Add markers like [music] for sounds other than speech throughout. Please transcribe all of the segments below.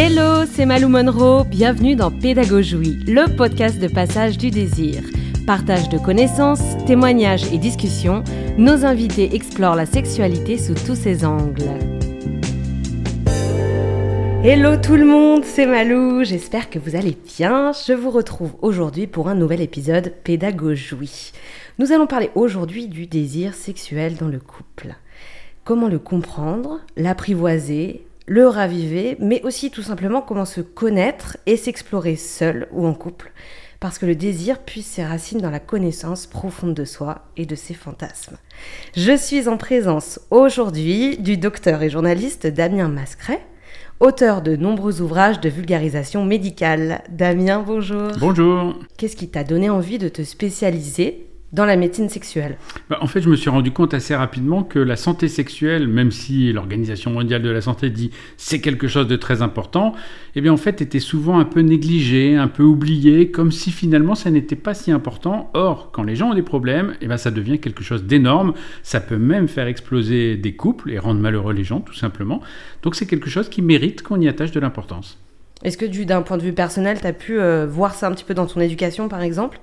Hello, c'est Malou Monroe, bienvenue dans Pédagogie, le podcast de passage du désir. Partage de connaissances, témoignages et discussions, nos invités explorent la sexualité sous tous ses angles. Hello tout le monde, c'est Malou, j'espère que vous allez bien. Je vous retrouve aujourd'hui pour un nouvel épisode Pédagogie. Nous allons parler aujourd'hui du désir sexuel dans le couple. Comment le comprendre, l'apprivoiser, le raviver, mais aussi tout simplement comment se connaître et s'explorer seul ou en couple, parce que le désir puise ses racines dans la connaissance profonde de soi et de ses fantasmes. Je suis en présence aujourd'hui du docteur et journaliste Damien Mascret, auteur de nombreux ouvrages de vulgarisation médicale. Damien, bonjour. Bonjour. Qu'est-ce qui t'a donné envie de te spécialiser dans la médecine sexuelle bah, En fait, je me suis rendu compte assez rapidement que la santé sexuelle, même si l'Organisation mondiale de la santé dit c'est quelque chose de très important, eh bien en fait était souvent un peu négligé, un peu oublié, comme si finalement ça n'était pas si important. Or, quand les gens ont des problèmes, eh bien ça devient quelque chose d'énorme. Ça peut même faire exploser des couples et rendre malheureux les gens, tout simplement. Donc c'est quelque chose qui mérite qu'on y attache de l'importance. Est-ce que d'un point de vue personnel, tu as pu euh, voir ça un petit peu dans ton éducation, par exemple?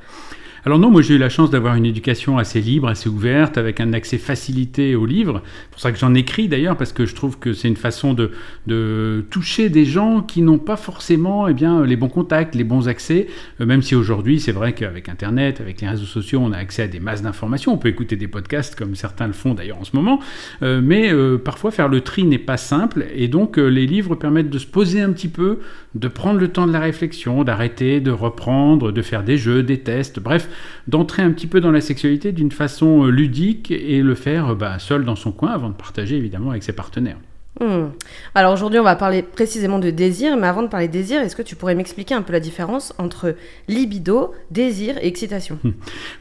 Alors non, moi j'ai eu la chance d'avoir une éducation assez libre, assez ouverte, avec un accès facilité aux livres. C'est pour ça que j'en écris d'ailleurs, parce que je trouve que c'est une façon de, de, toucher des gens qui n'ont pas forcément eh bien, les bons contacts, les bons accès, euh, même si aujourd'hui c'est vrai qu'avec Internet, avec les réseaux sociaux, on a accès à des masses d'informations. On peut écouter des podcasts comme certains le font d'ailleurs en ce moment, euh, mais euh, parfois faire le tri n'est pas simple, et donc les livres permettent de se poser un petit peu, de prendre le temps de la réflexion, d'arrêter, de reprendre, de faire des jeux, des tests, bref, d'entrer un petit peu dans la sexualité d'une façon euh, ludique et le faire euh, bah, seul dans son coin avant de partager évidemment avec ses partenaires. Hmm. Alors aujourd'hui, on va parler précisément de désir, mais avant de parler désir, est-ce que tu pourrais m'expliquer un peu la différence entre libido, désir et excitation? Hmm.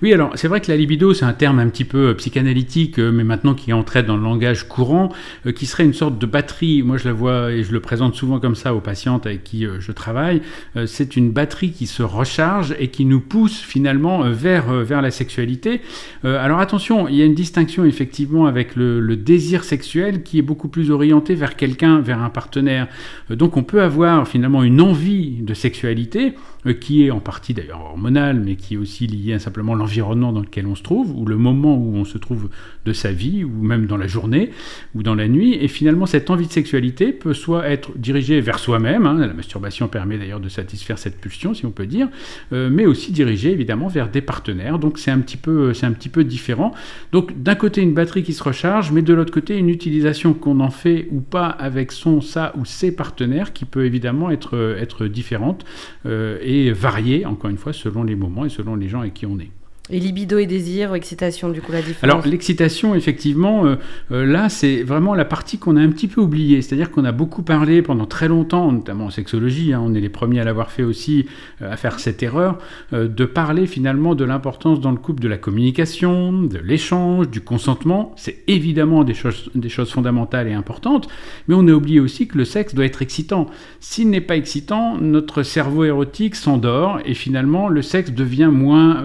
Oui, alors c'est vrai que la libido, c'est un terme un petit peu euh, psychanalytique, euh, mais maintenant qui entré dans le langage courant, euh, qui serait une sorte de batterie. Moi, je la vois et je le présente souvent comme ça aux patientes avec qui je travaille. C'est une batterie qui se recharge et qui nous pousse finalement vers, vers la sexualité. Alors attention, il y a une distinction effectivement avec le désir sexuel qui est beaucoup plus orienté vers quelqu'un, vers un partenaire. Euh, donc on peut avoir finalement une envie de sexualité qui est en partie d'ailleurs hormonale, mais qui est aussi liée à simplement l'environnement dans lequel on se trouve, ou le moment où on se trouve de sa vie, ou même dans la journée, ou dans la nuit. Et finalement, cette envie de sexualité peut soit être dirigée vers soi-même, hein, la masturbation permet d'ailleurs de satisfaire cette pulsion, si on peut dire, euh, mais aussi dirigée évidemment vers des partenaires. Donc c'est un petit peu, c'est un petit peu différent. Donc d'un côté une batterie qui se recharge, mais de l'autre côté une utilisation qu'on en fait ou pas avec son, ça ou ses partenaires, qui peut évidemment être, être différente. Euh, et varier, encore une fois, selon les moments et selon les gens avec qui on est. Et libido et désir, excitation, du coup, la différence Alors, l'excitation, effectivement, euh, euh, là, c'est vraiment la partie qu'on a un petit peu oubliée. C'est-à-dire qu'on a beaucoup parlé pendant très longtemps, notamment en sexologie, hein, on est les premiers à l'avoir fait aussi, euh, à faire cette erreur, de parler finalement de l'importance dans le couple de la communication, de l'échange, du consentement. C'est évidemment des choses, des choses fondamentales et importantes, mais on a oublié aussi que le sexe doit être excitant. S'il n'est pas excitant, notre cerveau érotique s'endort et finalement, le sexe devient moins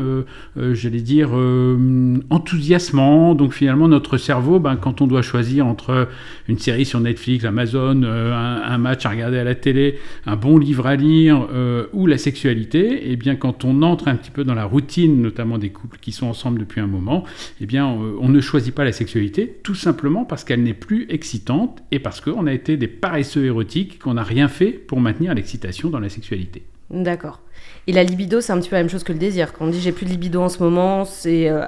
j'allais dire, euh, enthousiasmant. Donc finalement, notre cerveau, ben, quand on doit choisir entre une série sur Netflix, Amazon, euh, un, match à regarder à la télé, un bon livre à lire ou la sexualité, et eh bien quand on entre un petit peu dans la routine, notamment des couples qui sont ensemble depuis un moment, eh bien on ne choisit pas la sexualité tout simplement parce qu'elle n'est plus excitante et parce qu'on a été des paresseux érotiques, qu'on n'a rien fait pour maintenir l'excitation dans la sexualité. D'accord. Et la libido, c'est un petit peu la même chose que le désir. Quand on dit j'ai plus de libido en ce moment, c'est euh,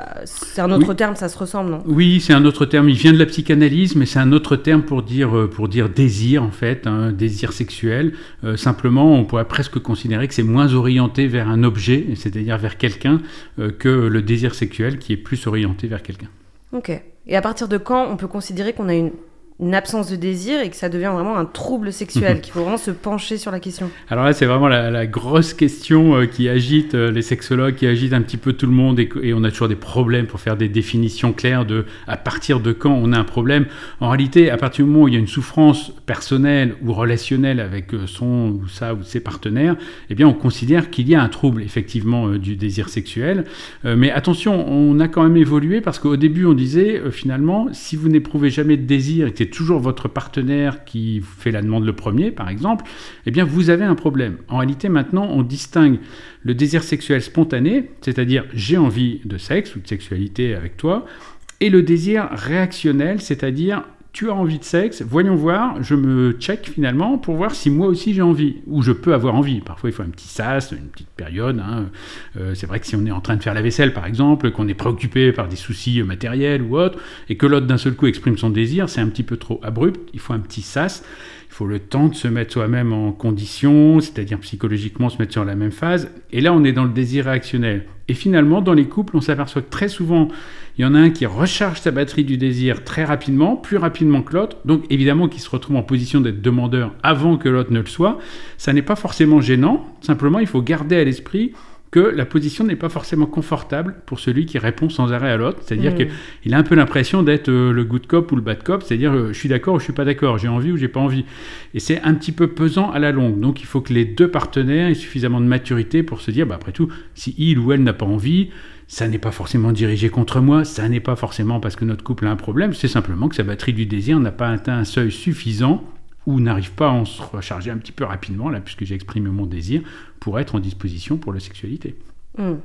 un autre terme, ça se ressemble, non? Oui, c'est un autre terme. Il vient de la psychanalyse, mais c'est un autre terme pour dire, euh, pour dire désir, en fait, un hein, désir sexuel. Euh, simplement, on pourrait presque considérer que c'est moins orienté vers un objet, c'est-à-dire vers quelqu'un, que le désir sexuel qui est plus orienté vers quelqu'un. Ok. Et à partir de quand on peut considérer qu'on a une une absence de désir et que ça devient vraiment un trouble sexuel, [laughs] qu'il faut vraiment se pencher sur la question Alors là, c'est vraiment la, grosse question euh, qui agite euh, les sexologues, qui agite un petit peu tout le monde et, et, on a toujours des problèmes pour faire des définitions claires de à partir de quand on a un problème. En réalité, à partir du moment où il y a une souffrance personnelle ou relationnelle avec euh, son ou sa ou ses partenaires, eh bien, on considère qu'il y a un trouble effectivement du désir sexuel. mais attention, on a quand même évolué parce qu'au début, on disait finalement, si vous n'éprouvez jamais de désir et que toujours votre partenaire qui fait la demande le premier, par exemple, eh bien vous avez un problème. En réalité, maintenant, on distingue le désir sexuel spontané, c'est-à-dire j'ai envie de sexe ou de sexualité avec toi, et le désir réactionnel, c'est-à-dire tu as envie de sexe, voyons voir, je me check finalement pour voir si moi aussi j'ai envie, ou je peux avoir envie. Parfois il faut un petit sas, une petite période. Hein. Euh, c'est vrai que si on est en train de faire la vaisselle par exemple, qu'on est préoccupé par des soucis matériels ou autres, et que l'autre d'un seul coup exprime son désir, c'est un petit peu trop abrupt, il faut un petit sas. Il faut le temps de se mettre soi-même en condition, c'est-à-dire psychologiquement se mettre sur la même phase. Et là, on est dans le désir réactionnel. Et finalement, dans les couples, on s'aperçoit très souvent, il y en a un qui recharge sa batterie du désir très rapidement, plus rapidement que l'autre, donc évidemment qui se retrouve en position d'être demandeur avant que l'autre ne le soit. Ça n'est pas forcément gênant, simplement il faut garder à l'esprit que la position n'est pas forcément confortable pour celui qui répond sans arrêt à l'autre. C'est-à-dire hmm. qu'il a un peu l'impression d'être euh, le good cop ou le bad cop, c'est-à-dire euh, je suis d'accord ou je suis pas d'accord, j'ai envie ou j'ai pas envie. Et c'est un petit peu pesant à la longue. Donc il faut que les deux partenaires aient suffisamment de maturité pour se dire, bah, après tout, si il ou elle n'a pas envie, ça n'est pas forcément dirigé contre moi, ça n'est pas forcément parce que notre couple a un problème, c'est simplement que sa batterie du désir n'a pas atteint un seuil suffisant ou n'arrive pas à se recharger un petit peu rapidement, là, puisque j'ai exprimé mon désir, pour être en disposition pour la sexualité. Hmm.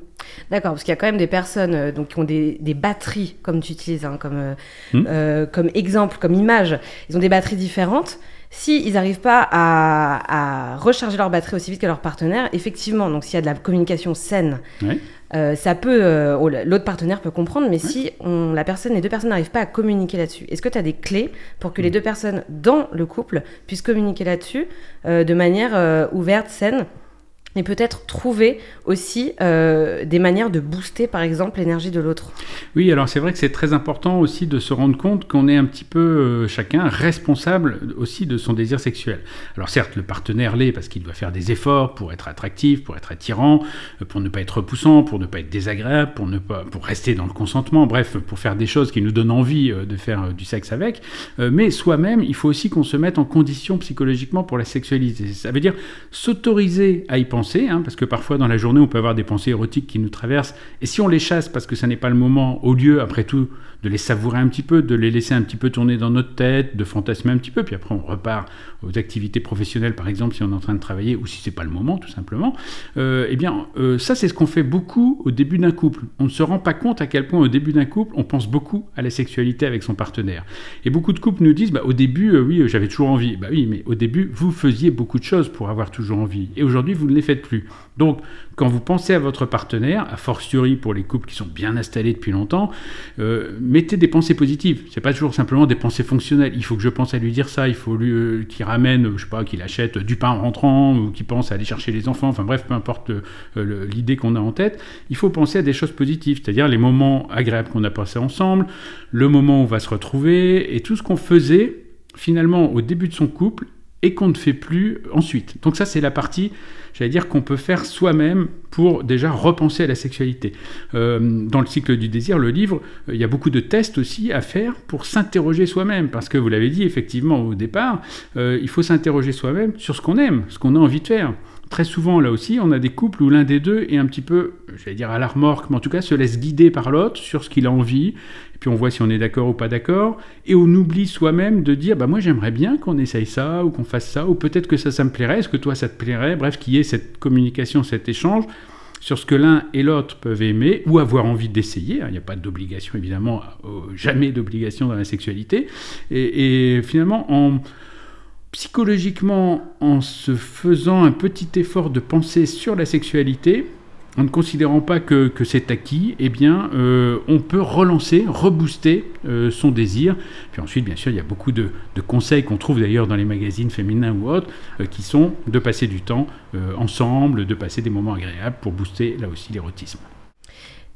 D'accord, parce qu'il y a quand même des personnes euh, donc, qui ont des, batteries, comme tu utilises, hein, comme, euh, hmm. euh, comme exemple, comme image. Ils ont des batteries différentes. S'ils n'arrivent pas à, recharger leur batterie aussi vite que leur partenaire, effectivement, donc s'il y a de la communication saine, euh, ça peut, euh, l'autre partenaire peut comprendre, mais si on, la personne, les deux personnes n'arrivent pas à communiquer là-dessus, est-ce que tu as des clés pour que les mm. deux personnes dans le couple puissent communiquer là-dessus euh, de manière ouverte, saine? Et peut-être trouver aussi euh, des manières de booster, par exemple, l'énergie de l'autre. Oui, alors c'est vrai que c'est très important aussi de se rendre compte qu'on est un petit peu euh, chacun responsable aussi de son désir sexuel. Alors certes, le partenaire l'est parce qu'il doit faire des efforts pour être attractif, pour être attirant, euh, pour ne pas être repoussant, pour ne pas être désagréable, pour ne pas, pour rester dans le consentement, bref, pour faire des choses qui nous donnent envie de faire du sexe avec. mais soi-même, il faut aussi qu'on se mette en condition psychologiquement pour la sexualité. Ça veut dire s'autoriser à y penser Hein, parce que parfois dans la journée on peut avoir des pensées érotiques qui nous traversent, et si on les chasse parce que ça n'est pas le moment, au lieu après tout de les savourer un petit peu, de les laisser un petit peu tourner dans notre tête, de fantasmer un petit peu, puis après on repart aux activités professionnelles par exemple si on est en train de travailler, ou si c'est pas le moment tout simplement, euh, eh bien euh, ça c'est ce qu'on fait beaucoup au début d'un couple. On ne se rend pas compte à quel point au début d'un couple on pense beaucoup à la sexualité avec son partenaire. Et beaucoup de couples nous disent, bah, au début euh, oui j'avais toujours envie, bah oui mais au début vous faisiez beaucoup de choses pour avoir toujours envie, et aujourd'hui vous ne les faites plus. Donc, quand vous pensez à votre partenaire, a fortiori pour les couples qui sont bien installés depuis longtemps, euh, mettez des pensées positives. C'est pas toujours simplement des pensées fonctionnelles. Il faut que je pense à lui dire ça, il faut euh, qu'il ramène, je sais pas, qu'il achète du pain en rentrant ou qu'il pense à aller chercher les enfants. Enfin bref, peu importe euh, l'idée qu'on a en tête, il faut penser à des choses positives, c'est-à-dire les moments agréables qu'on a passés ensemble, le moment où on va se retrouver et tout ce qu'on faisait finalement au début de son couple et qu'on ne fait plus ensuite. Donc ça, c'est la partie, j'allais dire, qu'on peut faire soi-même pour déjà repenser à la sexualité. Euh, dans le cycle du désir, le livre, euh, il y a beaucoup de tests aussi à faire pour s'interroger soi-même, parce que vous l'avez dit effectivement au départ, euh, il faut s'interroger soi-même sur ce qu'on aime, ce qu'on a envie de faire. Très souvent, là aussi, on a des couples où l'un des deux est un petit peu, j'allais dire à la remorque, mais en tout cas se laisse guider par l'autre sur ce qu'il a envie, et puis on voit si on est d'accord ou pas d'accord, et on oublie soi-même de dire, bah moi j'aimerais bien qu'on essaye ça, ou qu'on fasse ça, ou peut-être que ça, ça me plairait, est-ce que toi ça te plairait, bref, qu'il y ait cette communication, cet échange sur ce que l'un et l'autre peuvent aimer ou avoir envie d'essayer. Il n'y a pas d'obligation, évidemment, jamais d'obligation dans la sexualité. Et, et finalement, en psychologiquement, en se faisant un petit effort de pensée sur la sexualité, en ne considérant pas que, c'est acquis, eh euh, on peut relancer, rebooster euh, son désir. Puis ensuite, bien sûr, il y a beaucoup de, conseils qu'on trouve d'ailleurs dans les magazines féminins ou autres, euh, qui sont de passer du temps ensemble, de passer des moments agréables pour booster là aussi l'érotisme.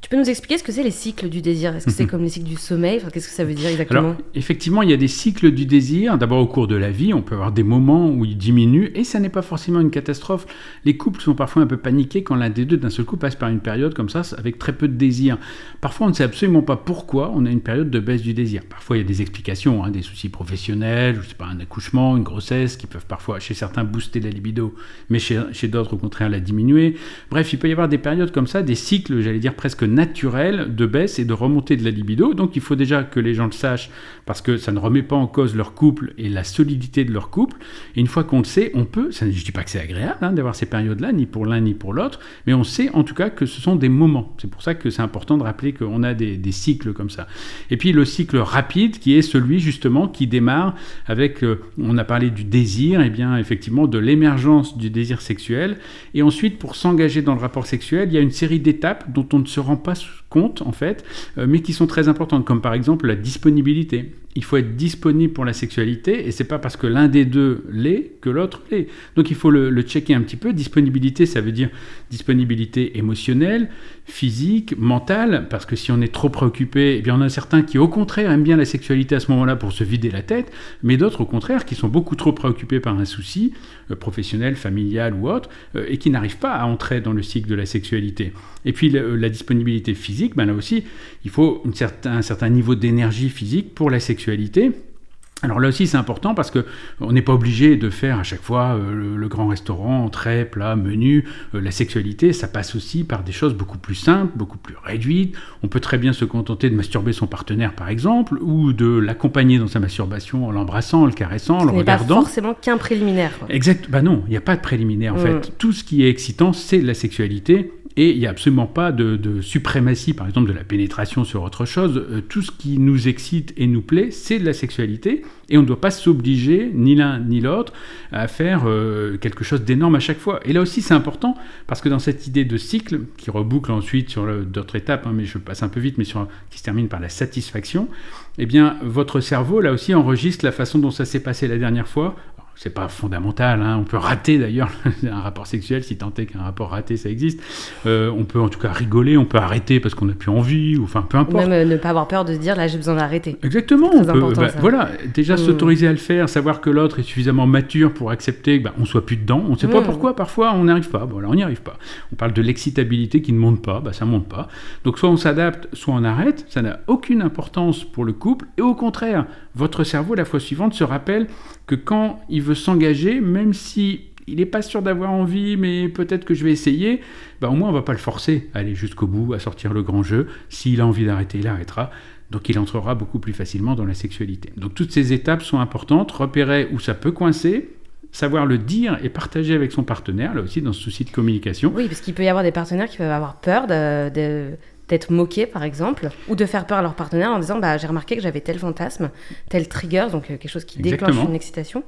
Tu peux nous expliquer ce que c'est les cycles du désir? Est-ce que c'est mhm. comme les cycles du sommeil? Qu'est-ce que ça veut dire exactement? Alors, Effectivement, il y a des cycles du désir. D'abord, au cours de la vie, on peut avoir des moments où il diminue, et ça n'est pas forcément une catastrophe. Les couples sont parfois un peu paniqués quand l'un des deux, d'un seul coup, passe par une période comme ça, avec très peu de désir. Parfois, on ne sait absolument pas pourquoi on a une période de baisse du désir. Parfois, il y a des explications, hein, des soucis professionnels, je sais pas, un accouchement, une grossesse, qui peuvent parfois, chez certains, booster la libido, mais chez, chez d'autres, au contraire, la diminuer. Bref, il peut y avoir des périodes comme ça, des cycles, j'allais dire presque naturel de baisse et de remontée de la libido. Donc il faut déjà que les gens le sachent parce que ça ne remet pas en cause leur couple et la solidité de leur couple. Et une fois qu'on le sait, on peut, ça, ne dis pas que c'est agréable hein, d'avoir ces périodes-là, ni pour l'un ni pour l'autre, mais on sait en tout cas que ce sont des moments. C'est pour ça que c'est important de rappeler qu'on a des, cycles comme ça. Et puis le cycle rapide qui est celui justement qui démarre avec, euh, on a parlé du désir, et bien effectivement de l'émergence du désir sexuel. Et ensuite, pour s'engager dans le rapport sexuel, il y a une série d'étapes dont on ne se rend pas compte en fait, euh, mais qui sont très importantes, comme par exemple la disponibilité il faut être disponible pour la sexualité et c'est pas parce que l'un des deux l'est que l'autre l'est. Donc il faut le, checker un petit peu. Disponibilité, ça veut dire disponibilité émotionnelle, physique, mentale, parce que si on est trop préoccupé, eh bien on a certains qui au contraire aiment bien la sexualité à ce moment-là pour se vider la tête, mais d'autres au contraire qui sont beaucoup trop préoccupés par un souci euh, professionnel, familial ou autre, euh, et qui n'arrivent pas à entrer dans le cycle de la sexualité. Et puis la disponibilité physique, ben là aussi, il faut un certain niveau d'énergie physique pour la sexualité. Alors là aussi c'est important parce que on n'est pas obligé de faire à chaque fois euh, le, grand restaurant, entrée, plat, menu. Euh, la sexualité, ça passe aussi par des choses beaucoup plus simples, beaucoup plus réduites. On peut très bien se contenter de masturber son partenaire par exemple, ou de l'accompagner dans sa masturbation en l'embrassant, en le caressant, en le regardant. Pas forcément qu'un préliminaire. Exact. Bah non, il n'y a pas de préliminaire en mm. fait. Tout ce qui est excitant, c'est la sexualité. Et il n'y a absolument pas de, suprématie, par exemple, de la pénétration sur autre chose. Euh, tout ce qui nous excite et nous plaît, c'est de la sexualité. Et on ne doit pas s'obliger, ni l'un ni l'autre, à faire euh, quelque chose d'énorme à chaque fois. Et là aussi, c'est important, parce que dans cette idée de cycle, qui reboucle ensuite sur d'autres étapes, hein, mais je passe un peu vite, mais sur, qui se termine par la satisfaction, eh bien, votre cerveau, là aussi, enregistre la façon dont ça s'est passé la dernière fois c'est pas fondamental. Hein. On peut rater d'ailleurs [laughs] un rapport sexuel si tant est qu'un rapport raté ça existe. Euh, on peut en tout cas rigoler, on peut arrêter parce qu'on n'a plus envie, ou enfin peu importe. même euh, ne pas avoir peur de se dire là j'ai besoin d'arrêter. Exactement. On peut, bah, voilà, déjà mm. s'autoriser à le faire, savoir que l'autre est suffisamment mature pour accepter qu'on bah, on soit plus dedans. On ne sait pas mm. pourquoi parfois on n'y arrive pas. Voilà, on n'y arrive pas. On parle de l'excitabilité qui ne monte pas, bah, ça monte pas. Donc soit on s'adapte, soit on arrête. Ça n'a aucune importance pour le couple. Et au contraire, votre cerveau la fois suivante se rappelle que quand il veut s'engager, même si il n'est pas sûr d'avoir envie, mais peut-être que je vais essayer, bah au moins on va pas le forcer à aller jusqu'au bout, à sortir le grand jeu. S'il a envie d'arrêter, il arrêtera. Donc il entrera beaucoup plus facilement dans la sexualité. Donc toutes ces étapes sont importantes, repérer où ça peut coincer, savoir le dire et partager avec son partenaire, là aussi dans ce souci de communication. Oui, parce qu'il peut y avoir des partenaires qui peuvent avoir peur de d'être moqué par exemple, ou de faire peur à leur partenaire en disant bah, j'ai remarqué que j'avais tel fantasme, tel trigger, donc euh, quelque chose qui déclenche une excitation.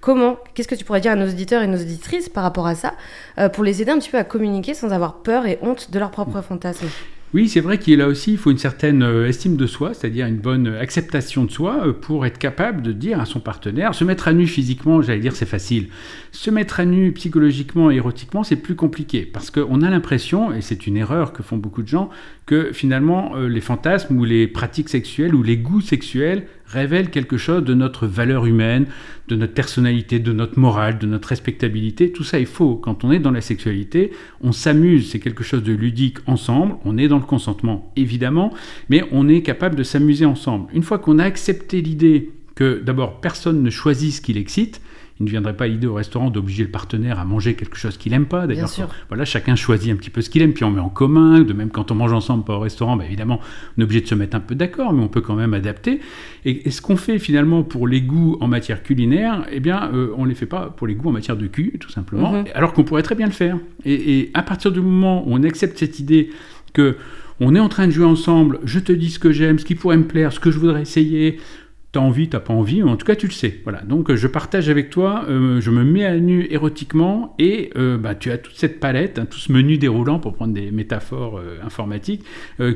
Comment, qu'est-ce que tu pourrais dire à nos auditeurs et nos auditrices par rapport à ça, euh, pour les aider un petit peu à communiquer sans avoir peur et honte de leur propre fantasme? Oui, c'est vrai qu'il là aussi, il faut une certaine euh, estime de soi, c'est-à-dire une bonne acceptation de soi pour être capable de dire à son partenaire, se mettre à nu physiquement, j'allais dire c'est facile. Se mettre à nu psychologiquement et érotiquement, c'est plus compliqué parce qu'on a l'impression, et c'est une erreur que font beaucoup de gens, que finalement euh, les fantasmes ou les pratiques sexuelles ou les goûts sexuels révèlent quelque chose de notre valeur humaine, de notre personnalité, de notre morale, de notre respectabilité. Tout ça est faux. Quand on est dans la sexualité, on s'amuse, c'est quelque chose de ludique ensemble, on est dans le consentement évidemment, mais on est capable de s'amuser ensemble. Une fois qu'on a accepté l'idée que d'abord personne ne choisit ce qui l'excite, il ne viendrait pas l'idée au restaurant d'obliger le partenaire à manger quelque chose qu'il n'aime pas. D'ailleurs, voilà, chacun choisit un petit peu ce qu'il aime, puis on met en commun. De même, quand on mange ensemble, pas au restaurant, bah, évidemment, on est obligé de se mettre un peu d'accord, mais on peut quand même adapter. Et, ce qu'on fait finalement pour les goûts en matière culinaire, eh bien, euh, on ne les fait pas pour les goûts en matière de cul, tout simplement, mhm. alors qu'on pourrait très bien le faire. Et, et à partir du moment où on accepte cette idée que on est en train de jouer ensemble, je te dis ce que j'aime, ce qui pourrait me plaire, ce que je voudrais essayer, t'as envie, t'as pas envie, en tout cas tu le sais. Voilà. Donc je partage avec toi, euh, je me mets à nu érotiquement et euh, bah, tu as toute cette palette, hein, tout ce menu déroulant pour prendre des métaphores euh, informatiques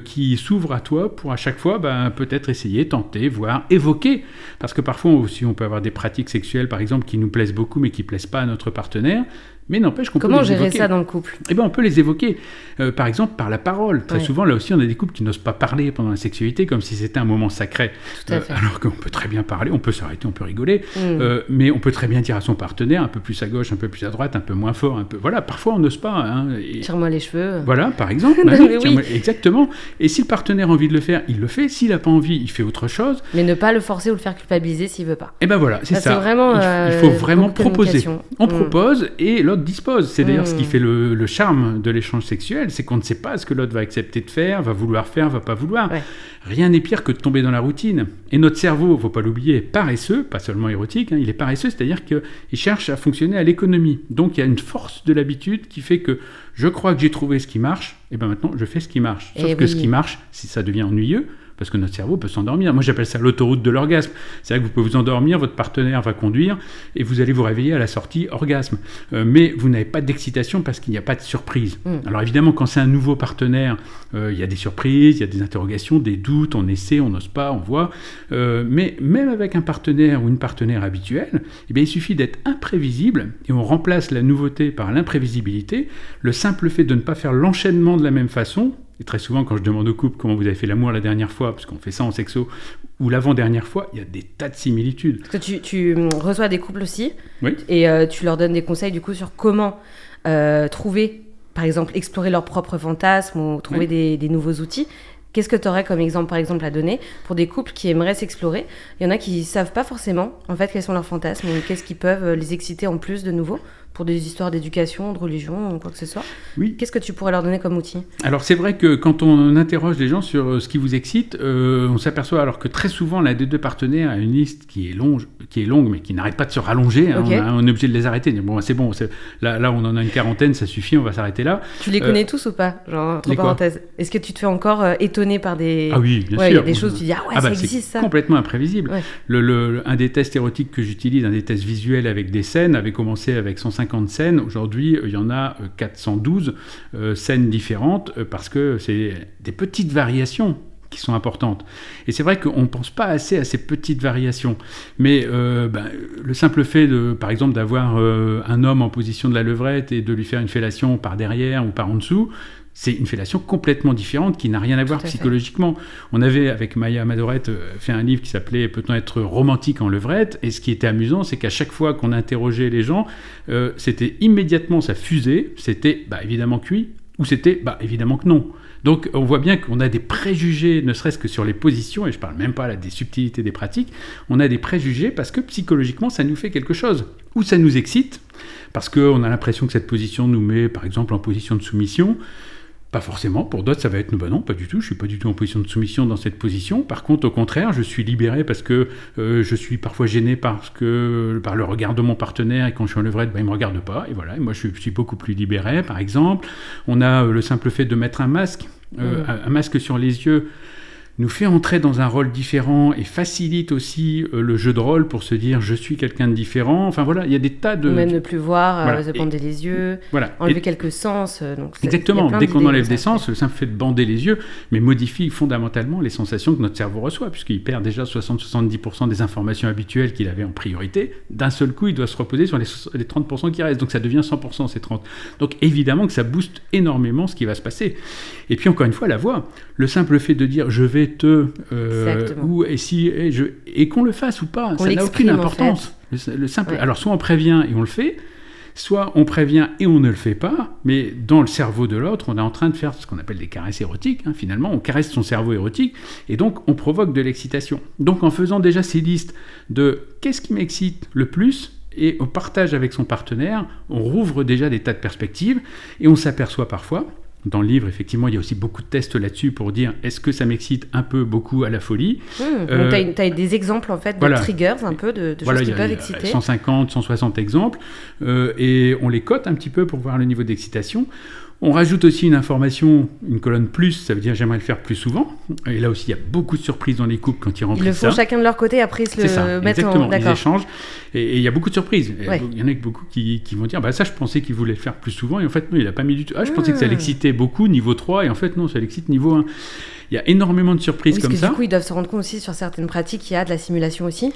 qui s'ouvre à toi pour à chaque fois bah, peut-être essayer, tenter, voir, évoquer. Parce que parfois aussi on peut avoir des pratiques sexuelles par exemple qui nous plaisent beaucoup mais qui plaisent pas à notre partenaire. Mais n'empêche qu'on peut Comment gérer ça dans le couple? Eh bien, on peut les évoquer, euh, par exemple, par la parole. Très souvent, là aussi, on a des couples qui n'osent pas parler pendant la sexualité, comme si c'était un moment sacré. Tout à euh, fait. alors qu'on peut très bien parler, on peut s'arrêter, on peut rigoler, mm. euh, mais on peut très bien dire à son partenaire, un peu plus à gauche, un peu plus à droite, un peu moins fort, un peu... Voilà, parfois, on n'ose pas. Hein, Tire-moi les cheveux. Voilà, par exemple. [laughs] Hein, exactement. Et si le partenaire a envie de le faire, il le fait. S'il n'a pas envie, il fait autre chose. Mais ne pas le forcer ou le faire culpabiliser s'il veut pas. Et eh ben voilà, c'est ça. Vraiment, il, faut vraiment proposer. On mm. propose et l'autre l'autre dispose. C'est d'ailleurs ce qui Mm. fait le, le charme de l'échange sexuel, c'est qu'on ne sait pas ce que l'autre va accepter de faire, va vouloir faire, va pas vouloir. Ouais. Rien n'est pire que de tomber dans la routine. Et notre cerveau, faut pas l'oublier, est paresseux, pas seulement érotique, hein, il est paresseux, c'est-à-dire qu'il cherche à fonctionner à l'économie. Donc il y a une force de l'habitude qui fait que je crois que j'ai trouvé ce qui marche, et ben maintenant je fais ce qui marche. Sauf Eh que oui. ce qui marche, si ça devient ennuyeux, parce que notre cerveau peut s'endormir. Moi, j'appelle ça l'autoroute de l'orgasme. C'est vrai que vous pouvez vous endormir, votre partenaire va conduire, et vous allez vous réveiller à la sortie orgasme. Euh, mais vous n'avez pas d'excitation parce qu'il n'y a pas de surprise. Mm. Alors évidemment, quand c'est un nouveau partenaire, euh, il y a des surprises, il y a des interrogations, des doutes, on essaie, on n'ose pas, on voit. Euh, mais même avec un partenaire ou une partenaire habituelle, eh bien, il suffit d'être imprévisible, et on remplace la nouveauté par l'imprévisibilité. Le simple fait de ne pas faire l'enchaînement de la même façon, et très souvent, quand je demande au couple comment vous avez fait l'amour la dernière fois, parce qu'on fait ça en sexo, ou l'avant-dernière fois, il y a des tas de similitudes. Parce que tu, tu, reçois des couples aussi Oui. et euh, tu leur donnes des conseils du coup sur comment euh, trouver, par exemple, explorer leurs propres fantasmes ou trouver Oui. des, des nouveaux outils. Qu'est-ce que tu aurais comme exemple, par exemple, à donner pour des couples qui aimeraient s'explorer? Il y en a qui savent pas forcément, en fait, quels sont leurs fantasmes ou qu'est-ce qui peuvent euh, les exciter en plus de nouveau pour des histoires d'éducation, de religion ou quoi que ce soit. Oui. Qu'est-ce que tu pourrais leur donner comme outil Alors c'est vrai que quand on interroge les gens sur euh, ce qui vous excite, euh, on s'aperçoit alors que très souvent l'un des deux partenaires a une liste qui est longue, qui est longue mais qui n'arrête pas de se rallonger. hein. On, a- on est obligé de les arrêter. Bon, c'est bon, là, là on en a une quarantaine, ça suffit, on va s'arrêter là. Tu les Euh, connais tous ou pas Genre, entre parenthèses? Est-ce que tu te fais encore euh, étonner par des. Ah oui, bien ouais, il sûr. y a des choses, tu dis, ah ouais, Ah ça bah, c'est existe ça. complètement imprévisible. Ouais. Le, le- un des tests érotiques que j'utilise, un des tests visuels avec des scènes, avait commencé avec 150 scènes. Aujourd'hui, euh, il y en a euh, 412 euh, scènes différentes euh, parce que c'est des petites variations qui sont importantes. Et c'est vrai qu'on ne pense pas assez à ces petites variations. Mais euh, ben, le simple fait, de, par exemple, d'avoir euh, un homme en position de la levrette et de lui faire une fellation par derrière ou par en dessous, c'est une fellation complètement différente qui n'a rien à voir fait. psychologiquement. On avait, avec Maya Madorette, euh, fait un livre qui s'appelait Peut-on être romantique en levrette? Et ce qui était amusant, c'est qu'à chaque fois qu'on interrogeait les gens, euh, c'était immédiatement ça fusait, c'était bah, évidemment cuit, ou c'était bah, évidemment que non. Donc on voit bien qu'on a des préjugés, ne serait-ce que sur les positions, et je parle même pas là des subtilités des pratiques, on a des préjugés parce que psychologiquement ça nous fait quelque chose. Ou ça nous excite, parce qu'on a l'impression que cette position nous met par exemple en position de soumission, pas forcément, pour d'autres ça va être bah non, pas du tout, je suis pas du tout en position de soumission dans cette position. Par contre, au contraire, je suis libéré parce que euh, je suis parfois gêné parce que, par le regard de mon partenaire et quand je suis en levrette, bah, il me regarde pas. Et voilà, et moi je suis, beaucoup plus libéré, par exemple. On a euh, le simple fait de mettre un masque, euh, un, un masque sur les yeux nous fait entrer dans un rôle différent et facilite aussi euh, le jeu de rôle pour se dire je suis quelqu'un de différent. Enfin voilà, il y a des tas de... Ou même ne plus voir, euh, Voilà. se bander les yeux, voilà. enlever Et- quelques sens. euh, donc Exactement, dès qu'on enlève des sens, le simple fait de bander les yeux, mais modifie fondamentalement les sensations que notre cerveau reçoit, puisqu'il perd déjà 60-70% des informations habituelles qu'il avait en priorité. D'un seul coup, il doit se reposer sur les 30% qui restent, donc ça devient 100% ces 30. Donc évidemment que ça booste énormément ce qui va se passer. Et puis encore une fois, la voix, le simple fait de dire je vais euh, ou et si, et, je, et qu'on le fasse ou pas, ça n'a aucune en importance. Le, le simple, Ouais. alors soit on prévient et on le fait, soit on prévient et on ne le fait pas, mais dans le cerveau de l'autre, on est en train de faire ce qu'on appelle des caresses érotiques. hein, finalement, on caresse son cerveau érotique et donc on provoque de l'excitation. Donc en faisant déjà ces listes de qu'est-ce qui m'excite le plus et on partage avec son partenaire, on rouvre déjà des tas de perspectives et on s'aperçoit parfois. Dans le livre, effectivement, il y a aussi beaucoup de tests là-dessus pour dire est-ce que ça m'excite un peu, beaucoup à la folie? Hum, Euh, donc tu as, des exemples en fait de voilà. triggers un peu, de, de Voilà, choses qui a- peuvent exciter. 150, 160 exemples, euh, et on les cote un petit peu pour voir le niveau d'excitation. On rajoute aussi une information, une colonne plus, ça veut dire j'aimerais le faire plus souvent. Et là aussi, il y a beaucoup de surprises dans les couples quand ils Ils remplissent le font ça. chacun de leur côté, après ils se ça, le mettent exactement. en. Ils échangent et il y a beaucoup de surprises. Ouais. Il y en a beaucoup qui, qui vont dire bah ça, je pensais qu'il voulait le faire plus souvent et en fait, non, il n'a pas mis du tout. Ah, je pensais que ça Ah. l'excitait beaucoup, niveau 3, et en fait, non, ça l'excite niveau 1. Il y a énormément de surprises Oui, comme que ça. du coup, ils doivent se rendre compte aussi sur certaines pratiques qu'il y a de la simulation aussi,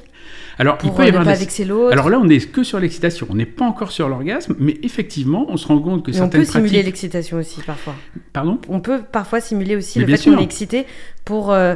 Alors, il pour peut euh, y ne avoir pas vexer l'autre. Alors là, on n'est que sur l'excitation. On n'est pas encore sur l'orgasme, mais effectivement, on se rend compte que Mais on certaines peut simuler pratiques. l'excitation aussi parfois. Pardon? On peut parfois simuler aussi Mais le fait qu'on est excité pour euh,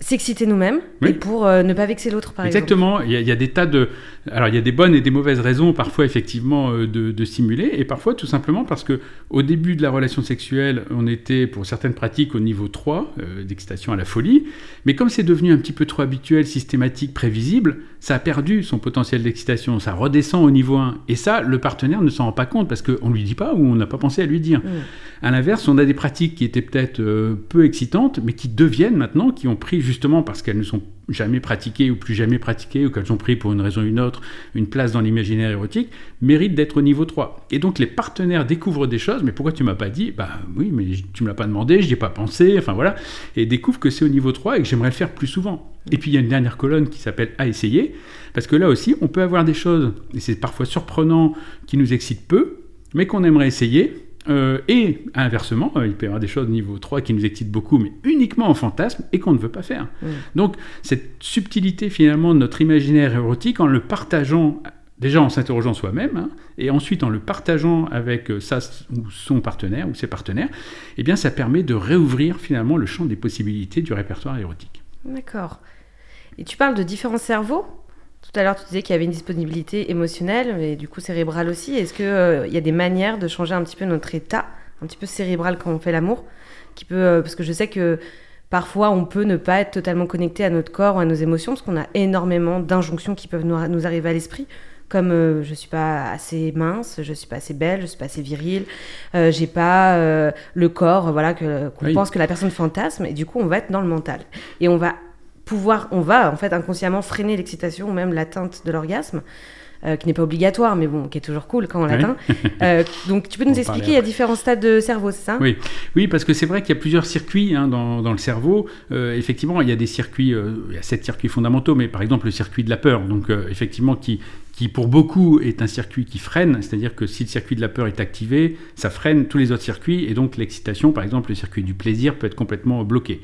s'exciter nous-mêmes Oui. et pour euh, ne pas vexer l'autre, par Exactement. Il y, a, il y a des tas de. Alors, il y a des bonnes et des mauvaises raisons, parfois, effectivement, euh, de, de simuler, et parfois, tout simplement, parce que au début de la relation sexuelle, on était, pour certaines pratiques, au niveau 3, euh, d'excitation à la folie. Mais comme c'est devenu un petit peu trop habituel, systématique, prévisible, ça a perdu son potentiel d'excitation. Ça redescend au niveau 1. Et ça, le partenaire ne s'en rend pas compte, parce qu'on ne lui dit pas ou on n'a pas pensé à lui dire. exemple. Mm. À l'inverse, on a des pratiques qui étaient peut-être peu excitantes, mais qui deviennent maintenant, qui ont pris justement parce qu'elles ne sont jamais pratiquées ou plus jamais pratiquées, ou qu'elles ont pris pour une raison ou une autre une place dans l'imaginaire érotique, méritent d'être au niveau 3. Et donc les partenaires découvrent des choses, mais pourquoi tu m'as pas dit? Bah oui, mais tu me l'as pas demandé, j'y ai pas pensé, enfin voilà, et découvrent que c'est au niveau 3 et que j'aimerais le faire plus souvent. Et puis il y a une dernière colonne qui s'appelle à essayer, parce que là aussi, on peut avoir des choses, et c'est parfois surprenant, qui nous excitent peu, mais qu'on aimerait essayer, euh, et inversement, euh, il peut y avoir des choses niveau 3 qui nous excitent beaucoup, mais uniquement en fantasme et qu'on ne veut pas faire. Mm. Donc, cette subtilité finalement de notre imaginaire érotique, en le partageant, déjà en s'interrogeant soi-même, hein, et ensuite en le partageant avec euh, sa ou son partenaire ou ses partenaires, eh bien, ça permet de réouvrir finalement le champ des possibilités du répertoire érotique. D'accord. Et tu parles de différents cerveaux? Tout à l'heure, tu disais qu'il y avait une disponibilité émotionnelle, mais du coup cérébrale aussi. Est-ce qu'il y a des manières de changer un petit peu notre état, un petit peu cérébral quand on fait l'amour qui peut, euh, Parce que je sais que parfois on peut ne pas être totalement connecté à notre corps ou à nos émotions, parce qu'on a énormément d'injonctions qui peuvent nous, nous arriver à l'esprit. Comme euh, je suis pas assez mince, je suis pas assez belle, je suis pas assez virile, euh, j'ai pas euh, le corps, voilà que qu'on Oui. pense que la personne fantasme, et du coup on va être dans le mental et on va pouvoir, on va en fait inconsciemment freiner l'excitation ou même l'atteinte de l'orgasme, euh, qui n'est pas obligatoire, mais bon, qui est toujours cool quand on Oui. l'atteint. [laughs] Euh, donc tu peux nous expliquer, il y a différents stades de cerveau, c'est ça? Oui, oui, parce que c'est vrai qu'il y a plusieurs circuits hein, dans, dans le cerveau. Euh, effectivement, il y a des circuits, il y a sept circuits fondamentaux, mais par exemple le circuit de la peur, donc effectivement qui, qui pour beaucoup est un circuit qui freine, c'est-à-dire que si le circuit de la peur est activé, ça freine tous les autres circuits, et donc l'excitation, par exemple le circuit du plaisir, peut être complètement bloqué.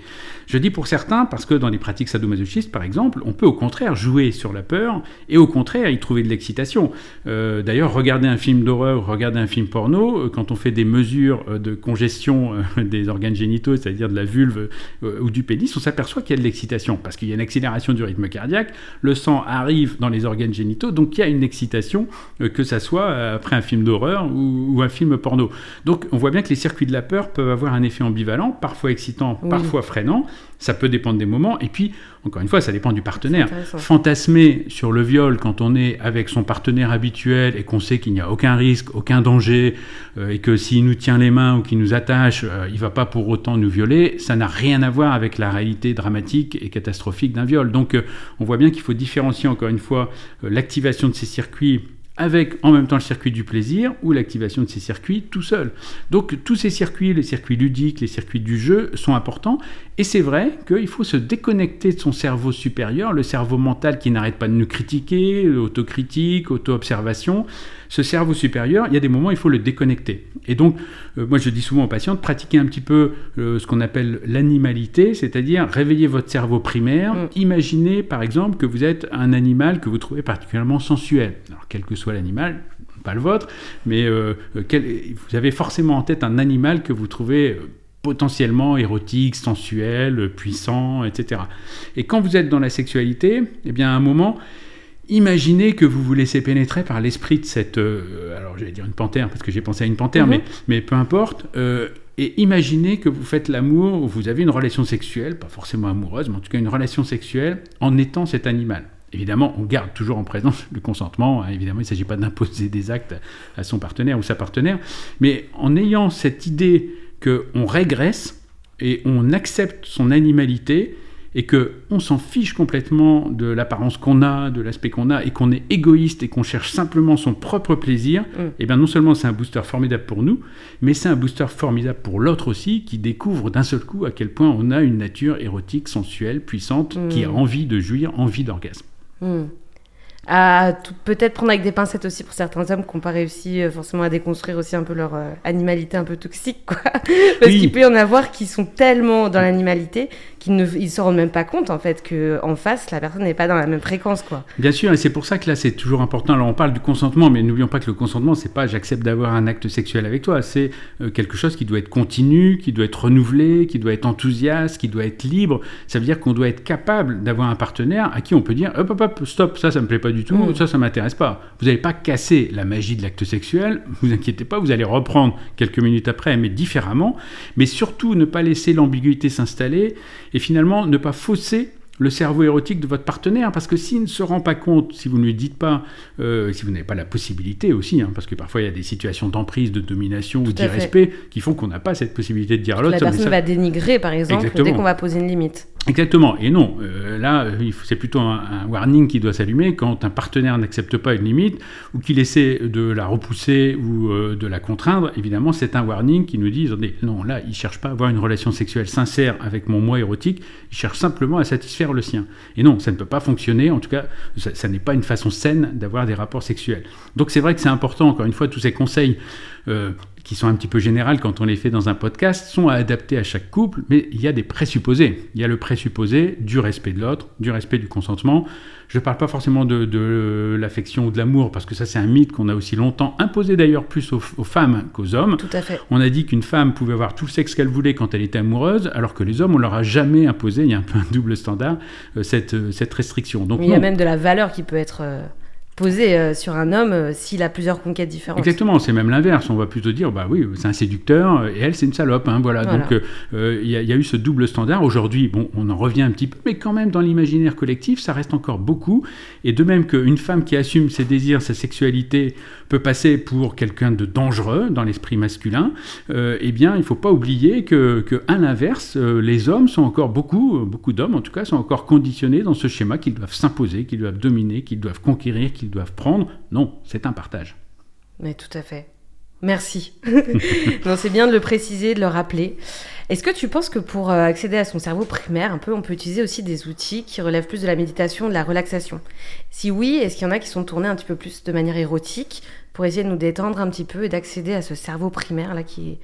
Je dis pour certains parce que dans les pratiques sadomasochistes, par exemple, on peut au contraire jouer sur la peur et au contraire y trouver de l'excitation. Euh, D'ailleurs, regarder un film d'horreur, regarder un film porno, euh, quand on fait des mesures euh, de congestion des organes génitaux, c'est-à-dire de la vulve ou du pénis, on s'aperçoit qu'il y a de l'excitation parce qu'il y a une accélération du rythme cardiaque, le sang arrive dans les organes génitaux, donc il y a une excitation, euh, que ça soit euh, après un film d'horreur ou, ou un film porno. Donc on voit bien que les circuits de la peur peuvent avoir un effet ambivalent, parfois excitant, Oui. parfois freinant. Ça peut dépendre des moments. Et puis, encore une fois, ça dépend du partenaire. Fantasmer sur le viol quand on est avec son partenaire habituel et qu'on sait qu'il n'y a aucun risque, aucun danger, euh, et que s'il nous tient les mains ou qu'il nous attache, euh, il va pas pour autant nous violer, ça n'a rien à voir avec la réalité dramatique et catastrophique d'un viol. Donc, euh, on voit bien qu'il faut différencier encore une fois l'activation de ces circuits avec en même temps le circuit du plaisir ou l'activation de ces circuits tout seul. Donc tous ces circuits, les circuits ludiques, les circuits du jeu sont importants et c'est vrai qu'il faut se déconnecter de son cerveau supérieur, le cerveau mental qui n'arrête pas de nous critiquer, autocritique, auto-observation. Ce cerveau supérieur, il y a des moments où il faut le déconnecter. Et donc, euh, moi je dis souvent aux patients de pratiquer un petit peu euh, ce qu'on appelle l'animalité, c'est-à-dire réveiller votre cerveau primaire. Mm. Imaginez par exemple que vous êtes un animal que vous trouvez particulièrement sensuel. Alors quel que soit l'animal, pas le vôtre, mais euh, euh, quel- vous avez forcément en tête un animal que vous trouvez euh, potentiellement érotique, sensuel, puissant, etc. Et quand vous êtes dans la sexualité, eh bien à un moment, imaginez que vous vous laissez pénétrer par l'esprit de cette... euh, alors j'allais dire une panthère, parce que j'ai pensé à une panthère, Mhm. mais, mais peu importe. euh, et imaginez que vous faites l'amour, ou vous avez une relation sexuelle, pas forcément amoureuse, mais en tout cas une relation sexuelle, en étant cet animal. Évidemment, on garde toujours en présence le consentement. hein. Évidemment, il ne s'agit pas d'imposer des actes à son partenaire ou sa partenaire. Mais en ayant cette idée qu'on régresse et on accepte son animalité et que on s'en fiche complètement de l'apparence qu'on a, de l'aspect qu'on a, et qu'on est égoïste et qu'on cherche simplement son propre plaisir, Mm. et bien non seulement c'est un booster formidable pour nous, mais c'est un booster formidable pour l'autre aussi, qui découvre d'un seul coup à quel point on a une nature érotique, sensuelle, puissante, Mm. qui a envie de jouir, envie d'orgasme. Hmm. À peut-être prendre avec des pincettes aussi pour certains hommes qui n'ont pas réussi euh, forcément à déconstruire aussi un peu leur euh, animalité un peu toxique, quoi. [laughs] Parce Oui. qu'il peut y en avoir qui sont tellement dans l'animalité qu'ils ne ils se rendent même pas compte en fait que en face la personne n'est pas dans la même fréquence quoi. Bien sûr, et c'est pour ça que là c'est toujours important. Alors on parle du consentement, mais n'oublions pas que le consentement c'est pas j'accepte d'avoir un acte sexuel avec toi, c'est euh, quelque chose qui doit être continu, qui doit être renouvelé, qui doit être enthousiaste, qui doit être libre. Ça veut dire qu'on doit être capable d'avoir un partenaire à qui on peut dire hop hop hop stop ça ça me plaît pas du tout, Mm. ça ça m'intéresse pas. Vous n'allez pas casser la magie de l'acte sexuel, vous inquiétez pas, vous allez reprendre quelques minutes après, mais différemment. Mais surtout ne pas laisser l'ambiguïté s'installer et finalement ne pas fausser le cerveau érotique de votre partenaire, parce que s'il ne se rend pas compte, si vous ne lui dites pas, euh, si vous n'avez pas la possibilité aussi, hein, parce que parfois il y a des situations d'emprise, de domination ou Tout d'irrespect qui font qu'on n'a pas cette possibilité de dire à l'autre. La personne ça- va dénigrer par exemple Exactement. dès qu'on va poser une limite. Exactement. Et non, euh, là, euh, c'est plutôt un, warning qui doit s'allumer quand un partenaire n'accepte pas une limite ou qu'il essaie de la repousser ou euh, de la contraindre. Évidemment, c'est un warning qui nous dit non, là, il cherche pas à avoir une relation sexuelle sincère avec mon moi érotique. Il cherche simplement à satisfaire le sien. Et non, ça ne peut pas fonctionner. En tout cas, ça, n'est pas une façon saine d'avoir des rapports sexuels. Donc, c'est vrai que c'est important. Encore une fois, tous ces conseils. Qui sont un petit peu générales quand on les fait dans un podcast, sont à adapter à chaque couple, mais il y a des présupposés. Il y a le présupposé du respect de l'autre, du respect du consentement. Je ne parle pas forcément de, de l'affection ou de l'amour, parce que ça c'est un mythe qu'on a aussi longtemps imposé d'ailleurs plus aux, aux femmes qu'aux hommes. Tout à fait. On a dit qu'une femme pouvait avoir tout le sexe qu'elle voulait quand elle était amoureuse, alors que les hommes, on leur a jamais imposé, il y a un peu un double standard, euh, cette, euh, cette restriction. Donc Mais il y a même de la valeur qui peut être euh, posée euh, sur un homme euh, s'il a plusieurs conquêtes différentes. Exactement, c'est même l'inverse. On va plutôt dire, bah oui, c'est un séducteur et elle, c'est une salope. hein, voilà. Voilà. Donc, euh, il y, a- il y a eu ce double standard. Aujourd'hui, bon, on en revient un petit peu, mais quand même, dans l'imaginaire collectif, ça reste encore beaucoup. Et de même qu'une femme qui assume ses désirs, sa sexualité, peut passer pour quelqu'un de dangereux dans l'esprit masculin, euh, eh bien, il ne faut pas oublier que, que, à l'inverse, euh, les hommes sont encore beaucoup, euh, beaucoup d'hommes en tout cas, sont encore conditionnés dans ce schéma qu'ils doivent s'imposer, qu'ils doivent dominer, qu'ils doivent conquérir, qu'ils doivent prendre. Non, c'est un partage. Mais tout à fait. Merci. [laughs] non, c'est bien de le préciser, de le rappeler. Est-ce que tu penses que pour euh, accéder à son cerveau primaire, un peu, on peut utiliser aussi des outils qui relèvent plus de la méditation, de la relaxation? Si oui, est-ce qu'il y en a qui sont tournés un petit peu plus de manière érotique pour essayer de nous détendre un petit peu et d'accéder à ce cerveau primaire là qui est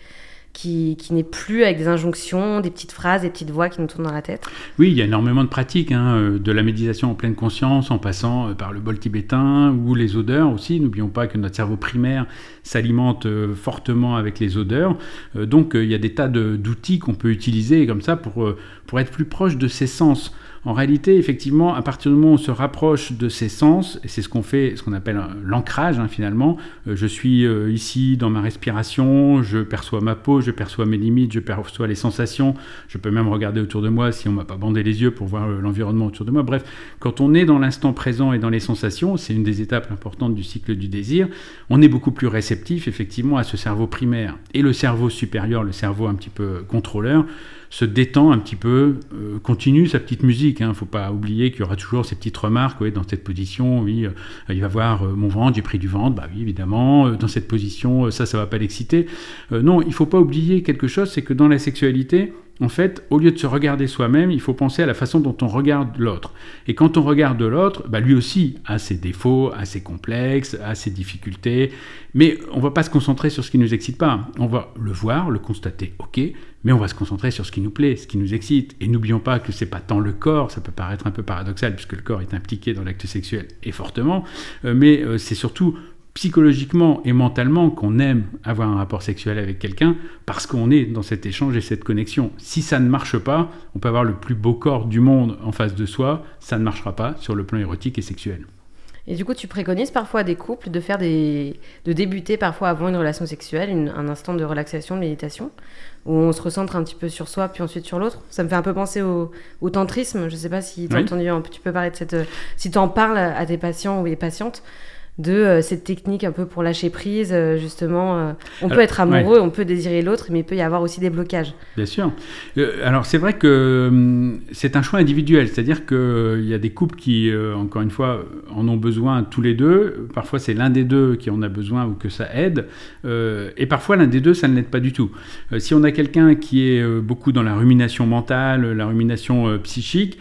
qui, n'est plus avec des injonctions, des petites phrases, des petites voix qui nous tournent dans la tête. Oui, il y a énormément de pratiques, hein, euh, de la méditation en pleine conscience, en passant euh, par le bol tibétain ou les odeurs aussi. N'oublions pas que notre cerveau primaire s'alimente euh, fortement avec les odeurs. Donc il y a des tas d'outils qu'on peut utiliser comme ça pour, pour être plus proche de ses sens. En réalité, effectivement, à partir du moment où on se rapproche de ses sens, et c'est ce qu'on fait, ce qu'on appelle l'ancrage hein, finalement, euh, je suis euh, ici dans ma respiration, je perçois ma peau, je perçois mes limites, je perçois les sensations, je peux même regarder autour de moi si on m'a pas bandé les yeux pour voir euh, l'environnement autour de moi. Bref, quand on est dans l'instant présent et dans les sensations, c'est une des étapes importantes du cycle du désir, on est beaucoup plus réceptif effectivement à ce cerveau primaire. Et le cerveau supérieur, le cerveau un petit peu contrôleur, se détend un petit peu, euh, continue sa petite musique. Il ne faut pas oublier qu'il y aura toujours ces petites remarques oui, dans cette position. Oui, euh, il va voir euh, mon ventre, j'ai pris du ventre. Bah oui, évidemment. Dans cette position, ça, ça va pas l'exciter. Non, il faut pas oublier quelque chose, c'est que dans la sexualité, en fait, au lieu de se regarder soi-même, il faut penser à la façon dont on regarde l'autre. Et quand on regarde l'autre, bah lui aussi a ses défauts, a ses complexes, a ses difficultés. Mais on va pas se concentrer sur ce qui nous excite pas. On va le voir, le constater, ok, mais on va se concentrer sur ce qui nous plaît, ce qui nous excite. Et n'oublions pas que c'est pas tant le corps, ça peut paraître un peu paradoxal puisque le corps est impliqué dans l'acte sexuel et fortement, euh, mais euh, c'est surtout psychologiquement et mentalement qu'on aime avoir un rapport sexuel avec quelqu'un parce qu'on est dans cet échange et cette connexion. Si ça ne marche pas, on peut avoir le plus beau corps du monde en face de soi, ça ne marchera pas sur le plan érotique et sexuel. Et du coup, tu préconises parfois à des couples de faire des, de débuter parfois avant une relation sexuelle, une- un instant de relaxation, de méditation, où on se recentre un petit peu sur soi puis ensuite sur l'autre. Ça me fait un peu penser au, au tantrisme. Je sais pas si tu as Oui. entendu un petit peu parler de cette, euh, si tu en parles à tes patients ou les patientes de euh, cette technique un peu pour lâcher prise, euh, justement. euh, on peut être amoureux, on peut désirer l'autre, mais il peut y avoir aussi des blocages. Bien sûr. Alors c'est vrai que hum, c'est un choix individuel, c'est-à-dire qu'il y a des couples qui, encore une fois, en ont besoin tous les deux. Parfois c'est l'un des deux qui en a besoin ou que ça aide, et parfois l'un des deux ça ne l'aide pas du tout. Si on a quelqu'un qui est beaucoup dans la rumination mentale, la rumination psychique,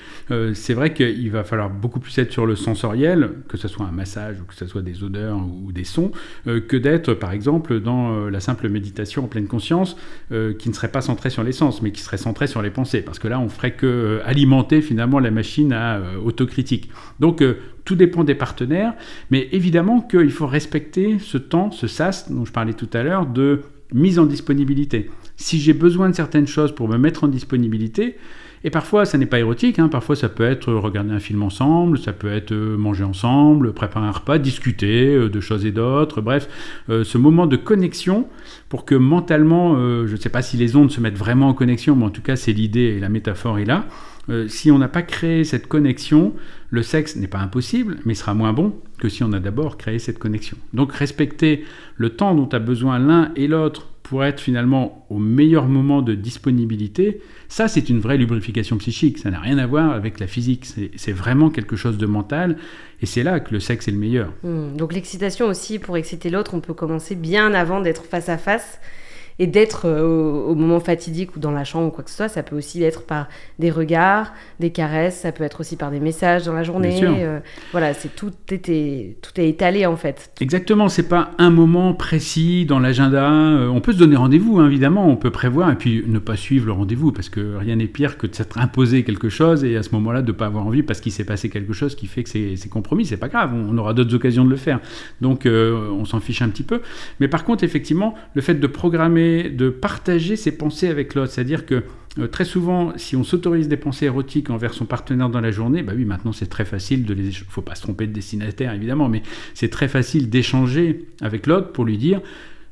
c'est vrai qu'il va falloir beaucoup plus être sur le sensoriel, que ce soit un massage ou que ce soit des odeurs ou des sons, que d'être par exemple dans la simple méditation en pleine conscience, qui ne serait pas centrée sur les sens, mais qui serait centrée sur les pensées, parce que là on ferait que alimenter finalement la machine à autocritique. Donc tout dépend des partenaires, mais évidemment qu'il faut respecter ce temps, ce SAS dont je parlais tout à l'heure, de mise en disponibilité. Si j'ai besoin de certaines choses pour me mettre en disponibilité, et parfois ça n'est pas érotique, hein, parfois ça peut être regarder un film ensemble, ça peut être euh, manger ensemble, préparer un repas, discuter euh, de choses et d'autres, bref, euh, ce moment de connexion pour que mentalement, je ne sais pas si les ondes se mettent vraiment en connexion, mais en tout cas c'est l'idée et la métaphore est là. si on n'a pas créé cette connexion, le sexe n'est pas impossible, mais sera moins bon que si on a d'abord créé cette connexion. Donc respecter le temps dont a besoin l'un et l'autre pour être finalement au meilleur moment de disponibilité, ça c'est une vraie lubrification psychique, ça n'a rien à voir avec la physique, c'est vraiment quelque chose de mental, et c'est là que le sexe est le meilleur. Hmm. donc l'excitation aussi, pour exciter l'autre, on peut commencer bien avant d'être face à face et d'être euh, au, moment fatidique ou dans la chambre ou quoi que ce soit, ça peut aussi être par des regards, des caresses, ça peut être aussi par des messages dans la journée. Euh, voilà, c'est tout était tout est étalé en fait. Exactement, c'est pas un moment précis dans l'agenda. Euh, on peut se donner rendez-vous, hein, évidemment, on peut prévoir et puis ne pas suivre le rendez-vous parce que rien n'est pire que de s'être imposé quelque chose et à ce moment-là de pas avoir envie parce qu'il s'est passé quelque chose qui fait que c'est compromis. C'est pas grave, on aura d'autres occasions de le faire. Donc on s'en fiche un petit peu. Mais par contre, effectivement, le fait de programmer de partager ses pensées avec l'autre. C'est-à-dire que euh, très souvent, si on s'autorise des pensées érotiques envers son partenaire dans la journée, bah oui, maintenant c'est très facile de les. faut pas se tromper de destinataire évidemment, mais c'est très facile d'échanger avec l'autre pour lui dire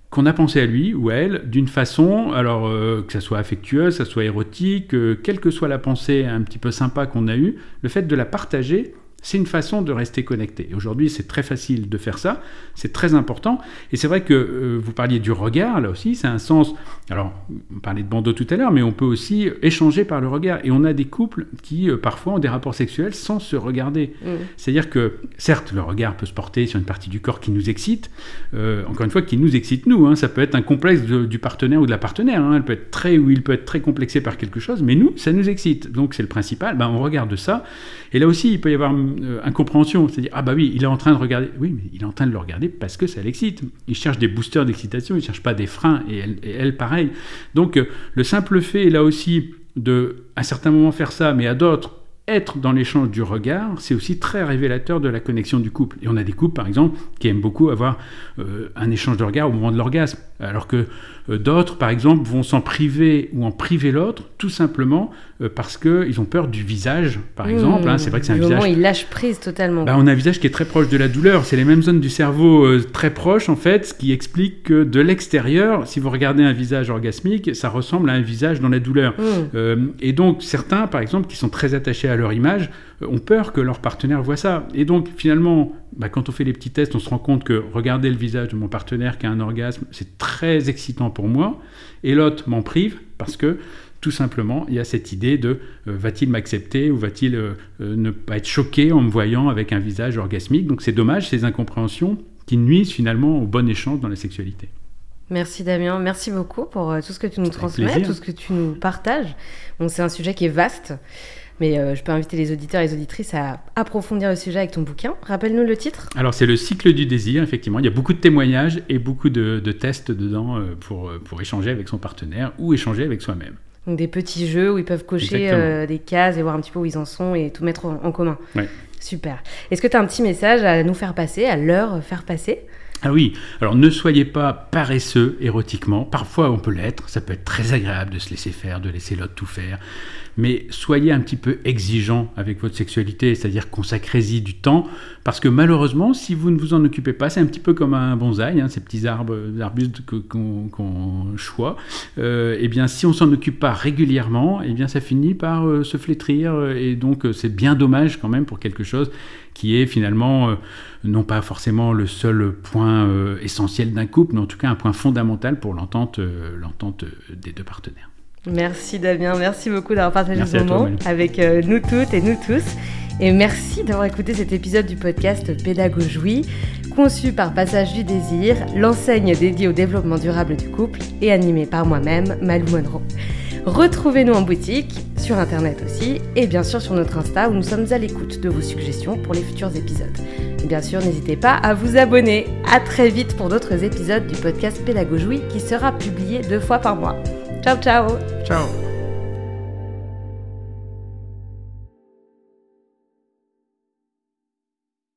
qu'on a pensé à lui ou à elle d'une façon, alors euh, que ça soit affectueuse, ça soit érotique, euh, quelle que soit la pensée un petit peu sympa qu'on a eue, le fait de la partager, c'est une façon de rester connecté. Aujourd'hui, c'est très facile de faire ça, c'est très important. Et c'est vrai que euh, vous parliez du regard, là aussi, c'est un sens. Alors, on parlait de bandeau tout à l'heure, mais on peut aussi échanger par le regard. Et on a des couples qui, euh, parfois, ont des rapports sexuels sans se regarder. Mmh. C'est-à-dire que, certes, le regard peut se porter sur une partie du corps qui nous excite, euh, encore une fois, qui nous excite nous. Hein. Ça peut être un complexe du partenaire ou de la partenaire. Hein. Elle peut être très, ou il peut être très complexé par quelque chose, mais nous, ça nous excite. Donc, c'est le principal. Ben, on regarde ça. Et là aussi, il peut y avoir euh, incompréhension. C'est-à-dire, ah bah oui, il est en train de regarder. Oui, mais il est en train de le regarder parce que ça l'excite. Il cherche des boosters d'excitation, il ne cherche pas des freins, et elle, pareil. Donc, euh, le simple fait, là aussi, de, à certains moments faire ça, mais à d'autres, être dans l'échange du regard, c'est aussi très révélateur de la connexion du couple. Et on a des couples, par exemple, qui aiment beaucoup avoir euh, un échange de regard au moment de l'orgasme, alors que d'autres, par exemple, vont s'en priver ou en priver l'autre, tout simplement euh, parce qu'ils ont peur du visage, par exemple. Hein. c'est vrai que c'est un visage. ils lâchent prise totalement. Bah, on a un visage qui est très proche de la douleur. C'est les mêmes zones du cerveau euh, très proches, en fait, ce qui explique que de l'extérieur, si vous regardez un visage orgasmique, ça ressemble à un visage dans la douleur. Mmh. et donc, certains, par exemple, qui sont très attachés à leur image, ont peur que leur partenaire voit ça. Et donc, finalement, bah, quand on fait les petits tests, on se rend compte que regarder le visage de mon partenaire qui a un orgasme, c'est très excitant pour moi, et l'autre m'en prive parce que tout simplement, il y a cette idée de euh, va-t-il m'accepter ou va-t-il euh, euh, ne pas être choqué en me voyant avec un visage orgasmique? Donc c'est dommage, ces incompréhensions qui nuisent finalement au bon échange dans la sexualité. Merci Damien, merci beaucoup pour tout ce que tu nous transmets, tout ce que tu nous partages. Bon, c'est un sujet qui est vaste. Mais euh, je peux inviter les auditeurs et les auditrices à approfondir le sujet avec ton bouquin. Rappelle-nous le titre. Alors, c'est le cycle du désir, effectivement. Il y a beaucoup de témoignages et beaucoup de, tests dedans euh, pour, euh, pour échanger avec son partenaire ou échanger avec soi-même. Donc, des petits jeux où ils peuvent cocher des cases et voir un petit peu où ils en sont et tout mettre en, commun. Super. Est-ce que tu as un petit message à nous faire passer, à leur faire passer? Ah oui, alors ne soyez pas paresseux érotiquement. Parfois on peut l'être, ça peut être très agréable de se laisser faire, de laisser l'autre tout faire mais soyez un petit peu exigeant avec votre sexualité, c'est-à-dire consacrez-y du temps, parce que malheureusement, si vous ne vous en occupez pas, c'est un petit peu comme un bonsaï, hein, ces petits arbres, arbustes qu'on choisit, euh, eh bien si on s'en occupe pas régulièrement, eh bien ça finit par euh, se flétrir, et donc euh, c'est bien dommage quand même pour quelque chose qui est finalement non pas forcément le seul point essentiel d'un couple, mais en tout cas un point fondamental pour l'entente des deux partenaires. Merci Damien, merci beaucoup d'avoir partagé ce moment avec euh, nous toutes et nous tous. Et merci d'avoir écouté cet épisode du podcast Pédagogie, conçu par Passage du Désir, l'enseigne dédiée au développement durable du couple et animée par moi-même, Malou Monroe. Retrouvez-nous en boutique, sur internet aussi, et bien sûr sur notre Insta où nous sommes à l'écoute de vos suggestions pour les futurs épisodes. Et bien sûr, n'hésitez pas à vous abonner. À très vite pour d'autres épisodes du podcast Pédagogie qui sera publié deux fois par mois. Ciao ciao. Ciao